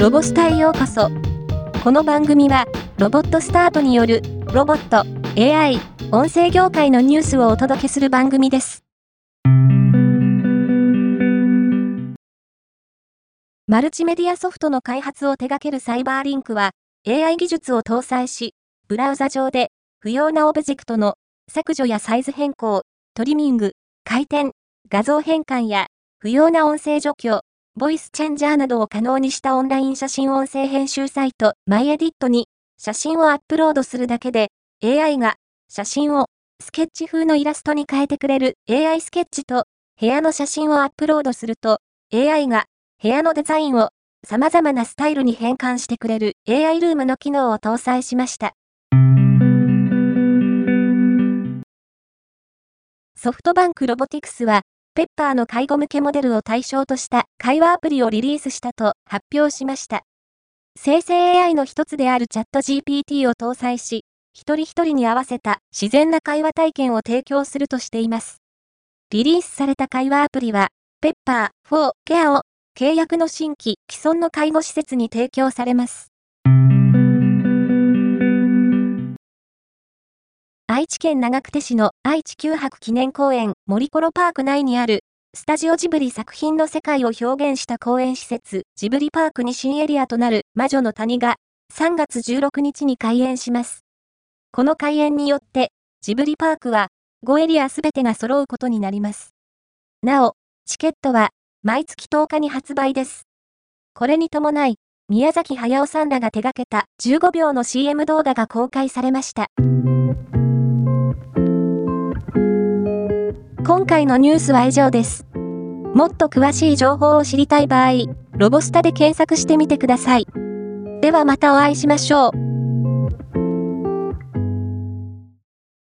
ロボスタへようこそ。この番組は、ロボットスタートによる、ロボット、AI、音声業界のニュースをお届けする番組です。マルチメディアソフトの開発を手掛けるサイバーリンクは、AI 技術を搭載し、ブラウザ上で、不要なオブジェクトの削除やサイズ変更、トリミング、回転、画像変換や、不要な音声除去、ボイスチェンジャーなどを可能にしたオンライン写真音声編集サイト MyEdit に写真をアップロードするだけで AI が写真をスケッチ風のイラストに変えてくれる AI スケッチと部屋の写真をアップロードすると AI が部屋のデザインを様々なスタイルに変換してくれる AI ルームの機能を搭載しました。ソフトバンクロボティクスはペッパーの介護向けモデルを対象とした会話アプリをリリースしたと発表しました。生成 AI の一つであるチャット GPT を搭載し、一人一人に合わせた自然な会話体験を提供するとしています。リリースされた会話アプリは、ペッパー4ケアを契約の新規既存の介護施設に提供されます。愛知県長久手市の愛知九博記念公園森コロパーク内にあるスタジオジブリ作品の世界を表現した公園施設ジブリパークに新エリアとなる魔女の谷が3月16日に開園します。この開園によってジブリパークは5エリアすべてが揃うことになります。なお、チケットは毎月10日に発売です。これに伴い、宮崎駿さんらが手掛けた15秒の CM 動画が公開されました。今回のニュースは以上です。もっと詳しい情報を知りたい場合、ロボスタで検索してみてください。ではまたお会いしましょう。